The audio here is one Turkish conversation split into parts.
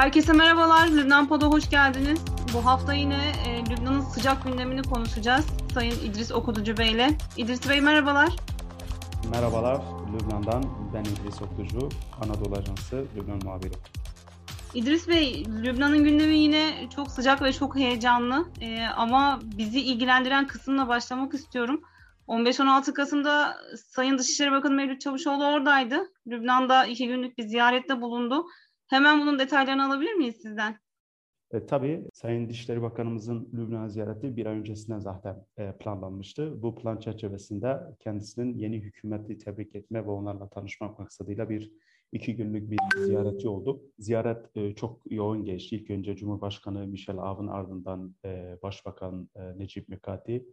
Herkese merhabalar. Lübnan Pod'a hoş geldiniz. Bu hafta yine e, Lübnan'ın sıcak gündemini konuşacağız. Sayın İdris Okuducu Bey ile. İdris Bey merhabalar. Merhabalar. Lübnan'dan ben İdris Okuducu, Anadolu Ajansı Lübnan muhabiri. İdris Bey, Lübnan'ın gündemi yine çok sıcak ve çok heyecanlı. E, ama bizi ilgilendiren kısımla başlamak istiyorum. 15-16 Kasım'da Sayın Dışişleri Bakanı Mevlüt Çavuşoğlu oradaydı. Lübnan'da iki günlük bir ziyarette bulundu. Hemen bunun detaylarını alabilir miyiz sizden? E, tabii Sayın Dışişleri Bakanımızın Lübnan ziyareti bir ay öncesinden zaten e, planlanmıştı. Bu plan çerçevesinde kendisinin yeni hükümeti tebrik etme ve onlarla tanışmak maksadıyla bir iki günlük bir ziyareti oldu. Ziyaret e, çok yoğun geçti. İlk önce Cumhurbaşkanı Michel Aoun ardından e, Başbakan e, Necip Mikati,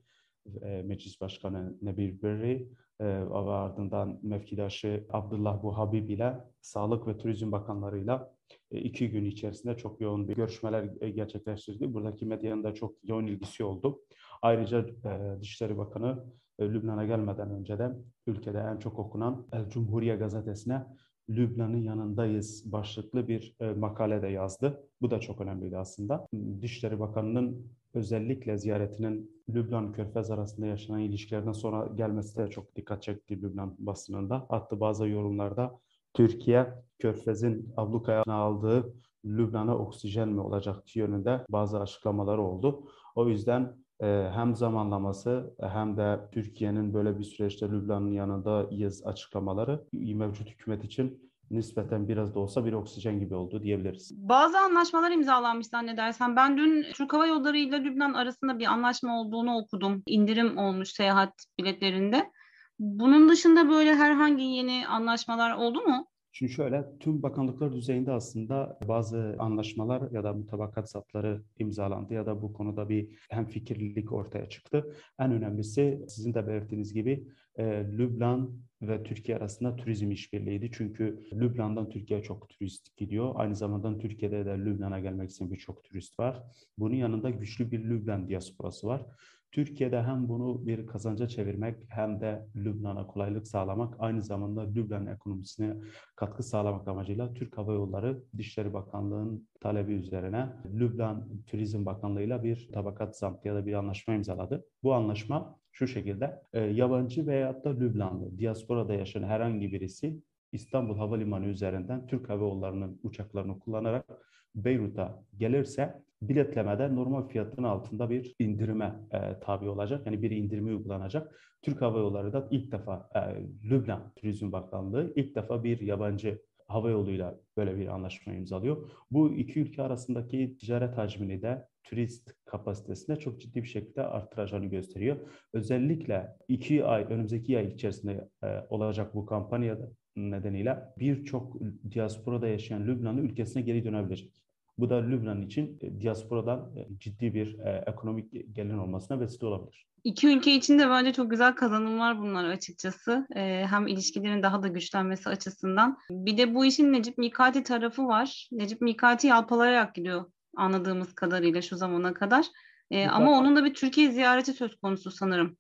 e, Meclis Başkanı Nebil Berri e, ve ardından mevkidaşı Abdullah Buhabib ile Sağlık ve Turizm Bakanlarıyla e, iki gün içerisinde çok yoğun bir görüşmeler e, gerçekleştirdi. Buradaki medyanın da çok yoğun ilgisi oldu. Ayrıca e, Dışişleri Bakanı Lübnan'a gelmeden önce de ülkede en çok okunan El Cumhuriye gazetesine Lübnan'ın yanındayız başlıklı bir e, makale de yazdı. Bu da çok önemliydi aslında. Dışişleri Bakanı'nın özellikle ziyaretinin Lübnan Körfez arasında yaşanan ilişkilerden sonra gelmesi de çok dikkat çekti Lübnan basınında. Hatta bazı yorumlarda Türkiye Körfez'in ablukaya aldığı Lübnan'a oksijen mi olacak yönünde bazı açıklamaları oldu. O yüzden e, hem zamanlaması hem de Türkiye'nin böyle bir süreçte Lübnan'ın yanındayız açıklamaları mevcut hükümet için nispeten biraz da olsa bir oksijen gibi oldu diyebiliriz. Bazı anlaşmalar imzalanmış zannedersem. Ben dün Türk Hava Yolları ile Lübnan arasında bir anlaşma olduğunu okudum. İndirim olmuş seyahat biletlerinde. Bunun dışında böyle herhangi yeni anlaşmalar oldu mu? Şimdi şöyle, tüm bakanlıklar düzeyinde aslında bazı anlaşmalar ya da mutabakat satları imzalandı ya da bu konuda bir hemfikirlilik ortaya çıktı. En önemlisi sizin de belirttiğiniz gibi e, Lübnan ve Türkiye arasında turizm işbirliğiydi. Çünkü Lübnan'dan Türkiye çok turist gidiyor. Aynı zamanda Türkiye'de de Lübnan'a gelmek isteyen birçok turist var. Bunun yanında güçlü bir Lübnan diasporası var. Türkiye'de hem bunu bir kazanca çevirmek hem de Lübnan'a kolaylık sağlamak, aynı zamanda Lübnan ekonomisine katkı sağlamak amacıyla Türk Hava Yolları Dışişleri Bakanlığı'nın talebi üzerine Lübnan Turizm Bakanlığı'yla bir tabakat zamtı ya da bir anlaşma imzaladı. Bu anlaşma şu şekilde, e, yabancı veyahut da Lübnanlı, diasporada yaşayan herhangi birisi İstanbul Havalimanı üzerinden Türk Hava Yolları'nın uçaklarını kullanarak Beyrut'a gelirse biletlemede normal fiyatın altında bir indirime e, tabi olacak. Yani bir indirimi uygulanacak. Türk Hava Yolları da ilk defa e, Lübnan Turizm Bakanlığı ilk defa bir yabancı hava yoluyla böyle bir anlaşma imzalıyor. Bu iki ülke arasındaki ticaret hacmini de turist kapasitesinde çok ciddi bir şekilde arttıracağını gösteriyor. Özellikle iki ay, önümüzdeki ay içerisinde e, olacak bu kampanya nedeniyle birçok diasporada yaşayan Lübnanlı ülkesine geri dönebilecek. Bu da Lübnan için e, diasporadan e, ciddi bir e, ekonomik gelin olmasına vesile olabilir. İki ülke için de bence çok güzel kazanımlar bunlar açıkçası. hem ilişkilerin daha da güçlenmesi açısından. Bir de bu işin Necip Mikati tarafı var. Necip Mikati yalpalayarak gidiyor anladığımız kadarıyla şu zamana kadar. ama onun da bir Türkiye ziyareti söz konusu sanırım.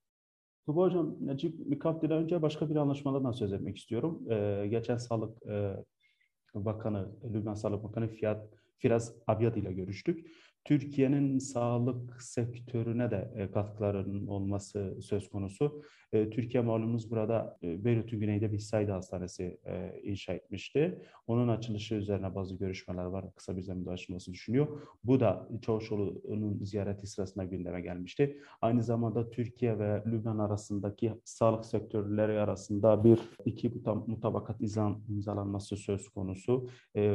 Tuba Hocam, Necip Mikati'den önce başka bir anlaşmadan söz etmek istiyorum. geçen Sağlık Bakanı, Lübnan Sağlık Bakanı Fiyat Firaz Abyad ile görüştük. Türkiye'nin sağlık sektörüne de e, katkılarının olması söz konusu. E, Türkiye malumunuz burada e, Beyrut'un güneyde bir Sayda Hastanesi inşa etmişti. Onun açılışı üzerine bazı görüşmeler var. Kısa bir zamanda açılması düşünüyor. Bu da Çavuşoğlu'nun ziyareti sırasında gündeme gelmişti. Aynı zamanda Türkiye ve Lübnan arasındaki sağlık sektörleri arasında bir iki mutabakat imzalanması söz konusu.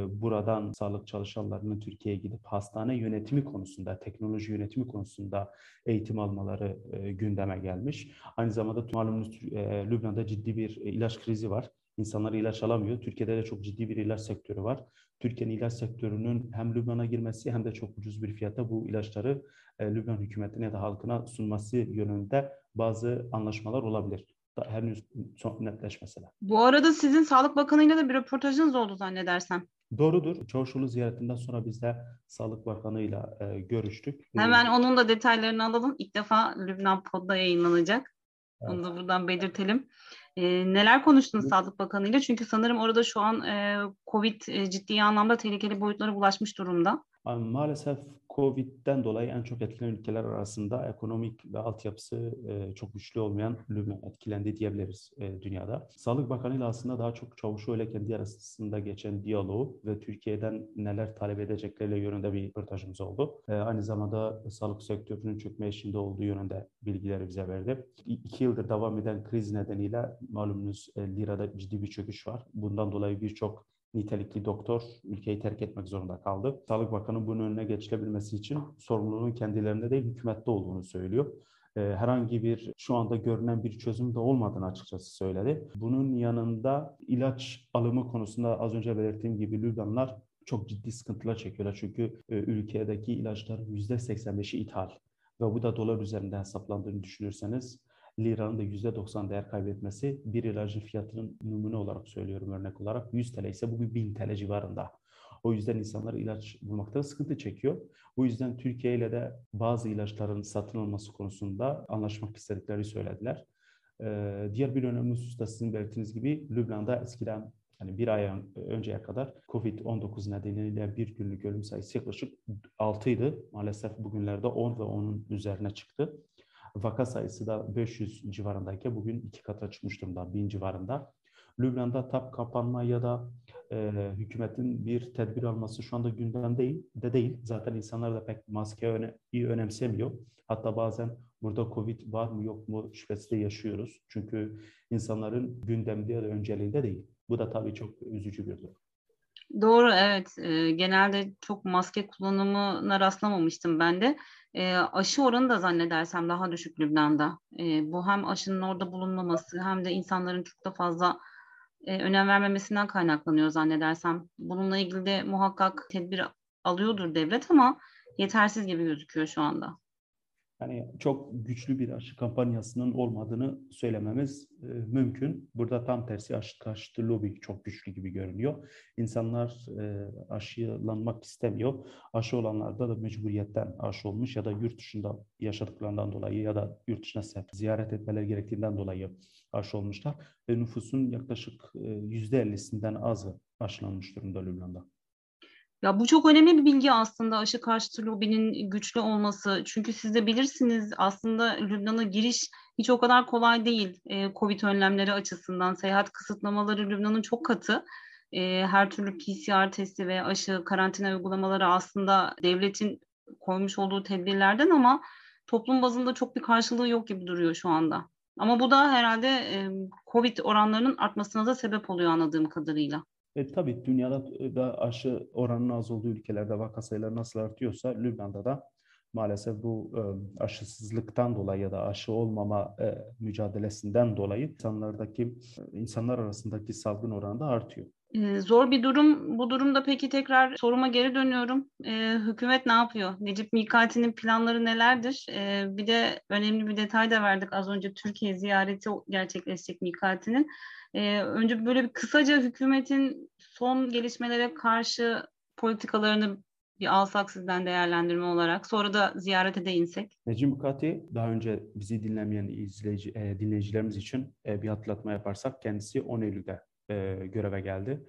Buradan sağlık çalışanlarının Türkiye'ye gidip hastane yönetimi konusunda, teknoloji yönetimi konusunda eğitim almaları e, gündeme gelmiş. Aynı zamanda malumunuz e, Lübnan'da ciddi bir e, ilaç krizi var. İnsanlar ilaç alamıyor. Türkiye'de de çok ciddi bir ilaç sektörü var. Türkiye'nin ilaç sektörünün hem Lübnan'a girmesi hem de çok ucuz bir fiyata bu ilaçları e, Lübnan hükümetine ya da halkına sunması yönünde bazı anlaşmalar olabilir. Da henüz son netleşmeseler. Bu arada sizin Sağlık Bakanı'yla da bir röportajınız oldu zannedersem. Doğrudur. Çavuşoğlu ziyaretinden sonra biz de Sağlık Bakanı'yla e, görüştük. Hemen onun da detaylarını alalım. İlk defa Lübnan Pod'da yayınlanacak. Evet. Onu da buradan belirtelim. E, neler konuştunuz Sağlık Bakanı ile? Çünkü sanırım orada şu an e, Covid e, ciddi anlamda tehlikeli boyutlara ulaşmış durumda. Maalesef Covid'den dolayı en çok etkilenen ülkeler arasında ekonomik ve altyapısı e, çok güçlü olmayan Lübnan etkilendi diyebiliriz e, dünyada. Sağlık Bakanı ile aslında daha çok Çavuşoğlu ile kendi arasında geçen diyaloğu ve Türkiye'den neler talep edecekleri yönünde bir röportajımız oldu. E, aynı zamanda sağlık sektörünün çökme eşiğinde olduğu yönünde bilgileri bize verdi. İki yıldır devam eden kriz nedeniyle malumunuz e, lirada ciddi bir çöküş var. Bundan dolayı birçok nitelikli doktor ülkeyi terk etmek zorunda kaldı. Sağlık Bakanı bunun önüne geçilebilmesi için sorumluluğun kendilerinde değil hükümette olduğunu söylüyor ee, herhangi bir şu anda görünen bir çözüm de olmadığını açıkçası söyledi. Bunun yanında ilaç alımı konusunda az önce belirttiğim gibi Lübnanlar çok ciddi sıkıntılar çekiyorlar. Çünkü e, ülkedeki ilaçların %85'i ithal ve bu da dolar üzerinde hesaplandığını düşünürseniz liranın da %90 değer kaybetmesi bir ilacın fiyatının numune olarak söylüyorum örnek olarak 100 TL ise bugün 1000 TL civarında. O yüzden insanlar ilaç bulmakta sıkıntı çekiyor. Bu yüzden Türkiye ile de bazı ilaçların satın alması konusunda anlaşmak istedikleri söylediler. Ee, diğer bir önemli husus da sizin belirttiğiniz gibi Lübnan'da eskiden yani bir ay önceye kadar COVID-19 nedeniyle bir günlük ölüm sayısı yaklaşık 6 idi. Maalesef bugünlerde 10 ve 10'un üzerine çıktı. Vaka sayısı da 500 civarındayken bugün iki kata çıkmış durumda, 1000 civarında. Lübnan'da tap kapanma ya da e, hükümetin bir tedbir alması şu anda gündem değil, de değil. Zaten insanlar da pek maske öne, iyi önemsemiyor. Hatta bazen burada Covid var mı yok mu şüphesi de yaşıyoruz. Çünkü insanların gündemde ya da önceliğinde değil. Bu da tabii çok üzücü bir durum. Doğru evet. E, genelde çok maske kullanımına rastlamamıştım ben de. E, aşı oranı da zannedersem daha düşük Lübnan'da. E, bu hem aşının orada bulunmaması hem de insanların çok da fazla e, önem vermemesinden kaynaklanıyor zannedersem. Bununla ilgili de muhakkak tedbir alıyordur devlet ama yetersiz gibi gözüküyor şu anda hani çok güçlü bir aşı kampanyasının olmadığını söylememiz e, mümkün. Burada tam tersi aşı karşıtı lobi çok güçlü gibi görünüyor. İnsanlar e, aşılanmak istemiyor. Aşı olanlarda da mecburiyetten aşı olmuş ya da yurt dışında yaşadıklarından dolayı ya da yurt dışına ziyaret etmeleri gerektiğinden dolayı aşı olmuşlar. Ve nüfusun yaklaşık e, yüzde 50'sinden azı aşılanmış durumda Lübnan'da. Ya bu çok önemli bir bilgi aslında aşı karşıtı lobinin güçlü olması. Çünkü siz de bilirsiniz aslında Lübnan'a giriş hiç o kadar kolay değil. E, Covid önlemleri açısından seyahat kısıtlamaları Lübnan'ın çok katı. E, her türlü PCR testi ve aşı karantina uygulamaları aslında devletin koymuş olduğu tedbirlerden ama toplum bazında çok bir karşılığı yok gibi duruyor şu anda. Ama bu da herhalde e, Covid oranlarının artmasına da sebep oluyor anladığım kadarıyla. E, tabii dünyada da aşı oranının az olduğu ülkelerde vaka sayıları nasıl artıyorsa Lübnan'da da maalesef bu e, aşısızlıktan dolayı ya da aşı olmama e, mücadelesinden dolayı insanlardaki insanlar arasındaki salgın oranı da artıyor. Ee, zor bir durum. Bu durumda peki tekrar soruma geri dönüyorum. Ee, hükümet ne yapıyor? Necip Mikati'nin planları nelerdir? Ee, bir de önemli bir detay da verdik az önce. Türkiye ziyareti gerçekleşecek Mikati'nin. Ee, önce böyle bir kısaca hükümetin son gelişmelere karşı politikalarını bir alsak sizden değerlendirme olarak. Sonra da ziyarete değinsek. Necip Mukati daha önce bizi dinlemeyen izleyici, e, dinleyicilerimiz için e, bir hatırlatma yaparsak kendisi 10 Eylül'de e, göreve geldi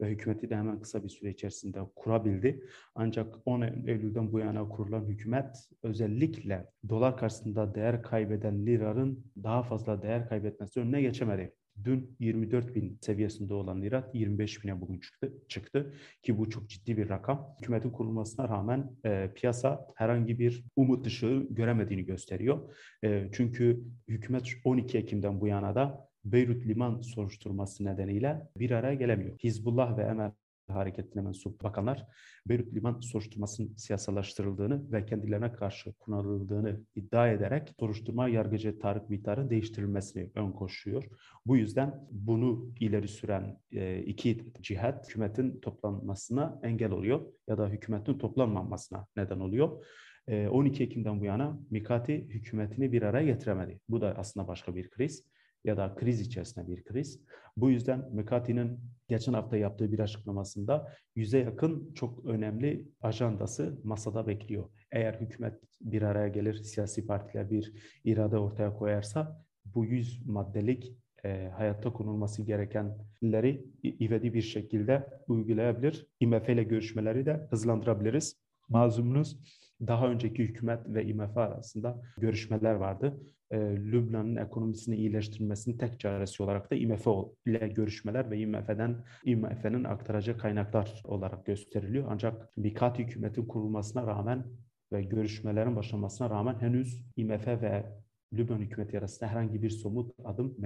ve hükümeti de hemen kısa bir süre içerisinde kurabildi. Ancak 10 Eylül'den bu yana kurulan hükümet özellikle dolar karşısında değer kaybeden liranın daha fazla değer kaybetmesi önüne geçemedi. Dün 24 bin seviyesinde olan lira 25 bine bugün çıktı, çıktı ki bu çok ciddi bir rakam. Hükümetin kurulmasına rağmen e, piyasa herhangi bir umut ışığı göremediğini gösteriyor. E, çünkü hükümet 12 Ekim'den bu yana da Beyrut liman soruşturması nedeniyle bir araya gelemiyor. Hizbullah ve Emel hareketine mensup bakanlar Beyrut liman soruşturmasının siyasallaştırıldığını ve kendilerine karşı kullanıldığını iddia ederek soruşturma yargıcı Tarık Mitar'ın değiştirilmesini ön koşuyor. Bu yüzden bunu ileri süren e, iki cihat hükümetin toplanmasına engel oluyor ya da hükümetin toplanmamasına neden oluyor. 12 e, Ekim'den bu yana Mikati hükümetini bir araya getiremedi. Bu da aslında başka bir kriz ya da kriz içerisinde bir kriz. Bu yüzden Mekati'nin geçen hafta yaptığı bir açıklamasında yüze yakın çok önemli ajandası masada bekliyor. Eğer hükümet bir araya gelir, siyasi partiler bir irade ortaya koyarsa bu yüz maddelik e, hayatta konulması gerekenleri ivedi bir şekilde uygulayabilir. IMF ile görüşmeleri de hızlandırabiliriz. Malumunuz daha önceki hükümet ve IMF arasında görüşmeler vardı. E, Lübnan'ın ekonomisini iyileştirmesinin tek çaresi olarak da IMF ile görüşmeler ve IMF'den IMF'nin aktaracağı kaynaklar olarak gösteriliyor. Ancak Mikat hükümetin kurulmasına rağmen ve görüşmelerin başlamasına rağmen henüz IMF ve Lübnan hükümeti arasında herhangi bir somut adım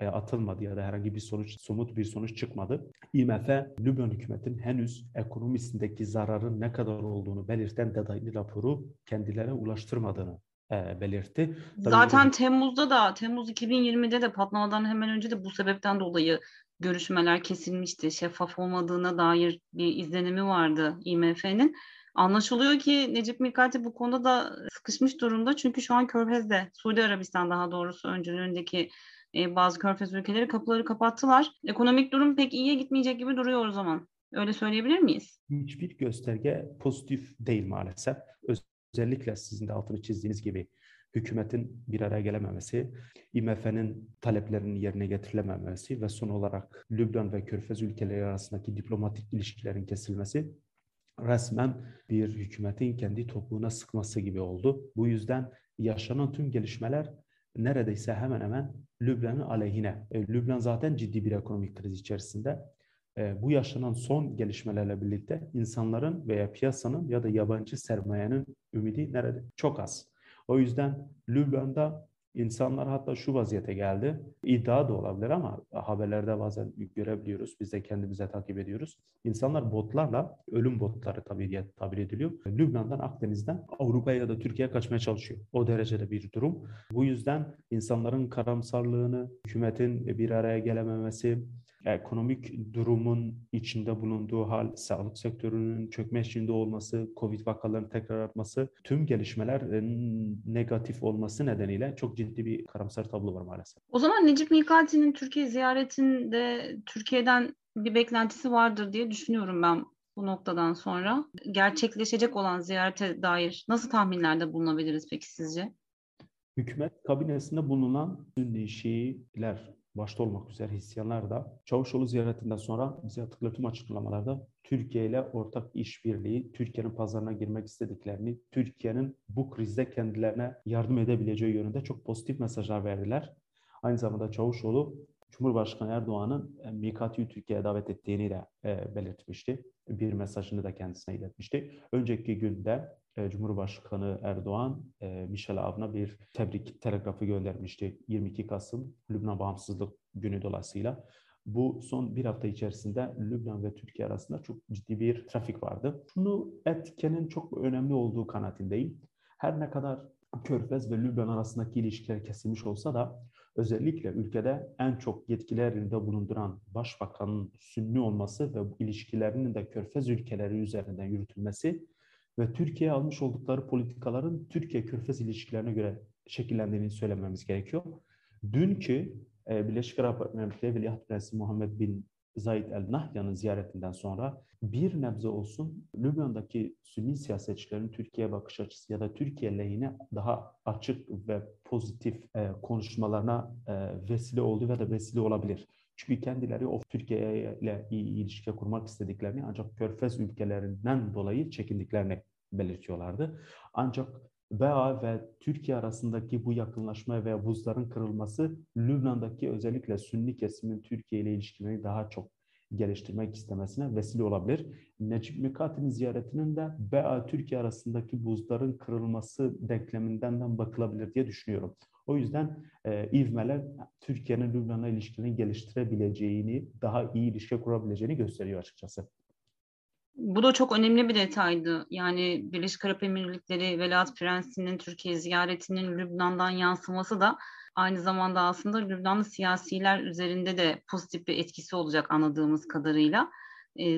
e, atılmadı ya da herhangi bir sonuç somut bir sonuç çıkmadı. IMF Lübnan hükümetinin henüz ekonomisindeki zararın ne kadar olduğunu belirten detaylı raporu kendilerine ulaştırmadığını e, belirtti. Zaten Tabii, Temmuz'da da Temmuz 2020'de de patlamadan hemen önce de bu sebepten dolayı görüşmeler kesilmişti. Şeffaf olmadığına dair bir izlenimi vardı IMF'nin. Anlaşılıyor ki Necip Mikati bu konuda da sıkışmış durumda. Çünkü şu an Körfez'de, Suudi Arabistan daha doğrusu öncülüğündeki e, bazı körfez ülkeleri kapıları kapattılar. Ekonomik durum pek iyiye gitmeyecek gibi duruyor o zaman. Öyle söyleyebilir miyiz? Hiçbir gösterge pozitif değil maalesef. Özellikle sizin de altını çizdiğiniz gibi hükümetin bir araya gelememesi, IMF'nin taleplerinin yerine getirilememesi ve son olarak Lübnan ve Körfez ülkeleri arasındaki diplomatik ilişkilerin kesilmesi resmen bir hükümetin kendi topuğuna sıkması gibi oldu. Bu yüzden yaşanan tüm gelişmeler neredeyse hemen hemen Lübnan'ın aleyhine. E, Lübnan zaten ciddi bir ekonomik kriz içerisinde. E, bu yaşanan son gelişmelerle birlikte insanların veya piyasanın ya da yabancı sermayenin ümidi nerede? Çok az. O yüzden Lübnan'da İnsanlar hatta şu vaziyete geldi. İddia da olabilir ama haberlerde bazen görebiliyoruz. Biz de kendimize takip ediyoruz. İnsanlar botlarla, ölüm botları tabii tabir ediliyor. Lübnan'dan, Akdeniz'den Avrupa'ya ya da Türkiye'ye kaçmaya çalışıyor. O derecede bir durum. Bu yüzden insanların karamsarlığını, hükümetin bir araya gelememesi, ekonomik durumun içinde bulunduğu hal, sağlık sektörünün çökme içinde olması, Covid vakalarının tekrar artması, tüm gelişmeler e, negatif olması nedeniyle çok ciddi bir karamsar tablo var maalesef. O zaman Necip Mikati'nin Türkiye ziyaretinde Türkiye'den bir beklentisi vardır diye düşünüyorum ben bu noktadan sonra. Gerçekleşecek olan ziyarete dair nasıl tahminlerde bulunabiliriz peki sizce? Hükümet kabinesinde bulunan Sünni Şiiler başta olmak üzere Hristiyanlar da Çavuşoğlu ziyaretinden sonra bize yaptıkları tüm açıklamalarda Türkiye ile ortak işbirliği, Türkiye'nin pazarına girmek istediklerini, Türkiye'nin bu krizde kendilerine yardım edebileceği yönünde çok pozitif mesajlar verdiler. Aynı zamanda Çavuşoğlu Cumhurbaşkanı Erdoğan'ın e, Mikati'yi Türkiye'ye davet ettiğini de e, belirtmişti. Bir mesajını da kendisine iletmişti. Önceki günde Cumhurbaşkanı Erdoğan e, Michel Avn'a bir tebrik telegrafı göndermişti 22 Kasım Lübnan Bağımsızlık Günü dolayısıyla. Bu son bir hafta içerisinde Lübnan ve Türkiye arasında çok ciddi bir trafik vardı. Şunu etkenin çok önemli olduğu kanaatindeyim. Her ne kadar Körfez ve Lübnan arasındaki ilişkiler kesilmiş olsa da özellikle ülkede en çok yetkiler elinde bulunduran başbakanın sünni olması ve bu ilişkilerinin de Körfez ülkeleri üzerinden yürütülmesi ve Türkiye almış oldukları politikaların Türkiye-Körfez ilişkilerine göre şekillendiğini söylememiz gerekiyor. Dünkü e, Birleşik Arap Emirlikleri Veliaht Prensi Muhammed bin Zayed El Nahyan'ın ziyaretinden sonra bir nebze olsun Lübnan'daki Sünni siyasetçilerin Türkiye bakış açısı ya da Türkiye lehine daha açık ve pozitif e, konuşmalarına e, vesile oldu ve de vesile olabilir. Çünkü kendileri o Türkiye ile ilişki kurmak istediklerini ancak Körfez ülkelerinden dolayı çekindiklerini belirtiyorlardı. Ancak BA ve Türkiye arasındaki bu yakınlaşma ve buzların kırılması Lübnan'daki özellikle Sünni kesimin Türkiye ile ilişkilerini daha çok geliştirmek istemesine vesile olabilir. Necip Mikati'nin ziyaretinin de BA Türkiye arasındaki buzların kırılması denkleminden de bakılabilir diye düşünüyorum. O yüzden e, ivmeler Türkiye'nin Lübnan'a ilişkilerini geliştirebileceğini, daha iyi ilişki kurabileceğini gösteriyor açıkçası. Bu da çok önemli bir detaydı. Yani Birleşik Arap Emirlikleri Velat Prensi'nin Türkiye ziyaretinin Lübnan'dan yansıması da aynı zamanda aslında Lübnanlı siyasiler üzerinde de pozitif bir etkisi olacak anladığımız kadarıyla.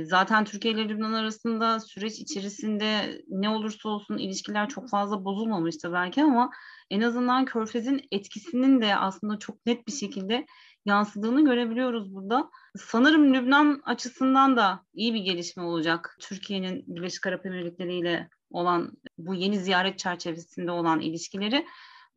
Zaten Türkiye ile Lübnan arasında süreç içerisinde ne olursa olsun ilişkiler çok fazla bozulmamıştı belki ama en azından Körfez'in etkisinin de aslında çok net bir şekilde yansıdığını görebiliyoruz burada. Sanırım Lübnan açısından da iyi bir gelişme olacak. Türkiye'nin Birleşik Arap Emirlikleri ile olan bu yeni ziyaret çerçevesinde olan ilişkileri.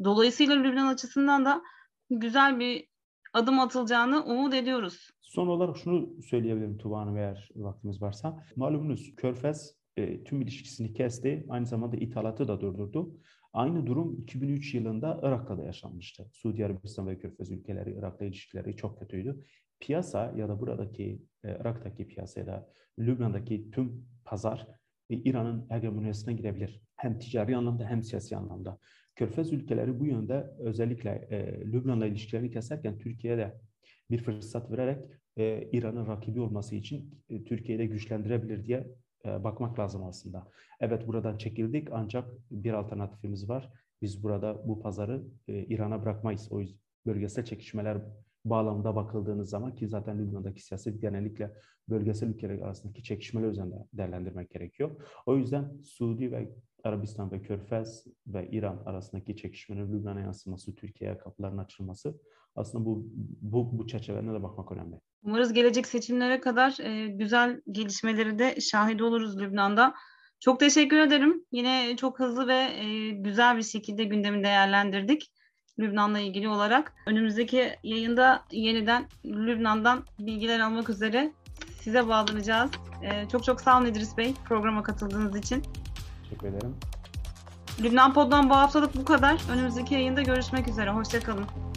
Dolayısıyla Lübnan açısından da güzel bir adım atılacağını umut ediyoruz. Son olarak şunu söyleyebilirim Tuba Hanım eğer vaktimiz varsa. Malumunuz Körfez e, tüm ilişkisini kesti. Aynı zamanda ithalatı da durdurdu. Aynı durum 2003 yılında Irak'ta da yaşanmıştı. Suudi Arabistan ve Körfez ülkeleri Irak'la ilişkileri çok kötüydü. Piyasa ya da buradaki e, Irak'taki piyasa ya da Lübnan'daki tüm pazar e, İran'ın hegemonyasına girebilir. Hem ticari anlamda hem siyasi anlamda. Körfez ülkeleri bu yönde özellikle e, Lübnan'la ilişkilerini keserken Türkiye'de bir fırsat vererek e, İran'ın rakibi olması için e, Türkiye'yi de güçlendirebilir diye e, bakmak lazım aslında. Evet buradan çekildik ancak bir alternatifimiz var. Biz burada bu pazarı e, İran'a bırakmayız. O yüzden bölgesel çekişmeler bağlamında bakıldığınız zaman ki zaten Lübnan'daki siyaset genellikle bölgesel ülkeler arasındaki çekişmeler üzerinde değerlendirmek gerekiyor. O yüzden Suudi ve Arabistan ve Körfez ve İran arasındaki çekişmenin Lübnan'a yansıması, Türkiye'ye kapıların açılması aslında bu bu, bu çerçevede de bakmak önemli. Umarız gelecek seçimlere kadar e, güzel gelişmeleri de şahit oluruz Lübnan'da. Çok teşekkür ederim. Yine çok hızlı ve e, güzel bir şekilde gündemi değerlendirdik. Lübnan'la ilgili olarak. Önümüzdeki yayında yeniden Lübnan'dan bilgiler almak üzere size bağlanacağız. Ee, çok çok sağ olun İdris Bey programa katıldığınız için. Teşekkür ederim. Lübnan Pod'dan bu haftalık bu kadar. Önümüzdeki yayında görüşmek üzere. Hoşçakalın.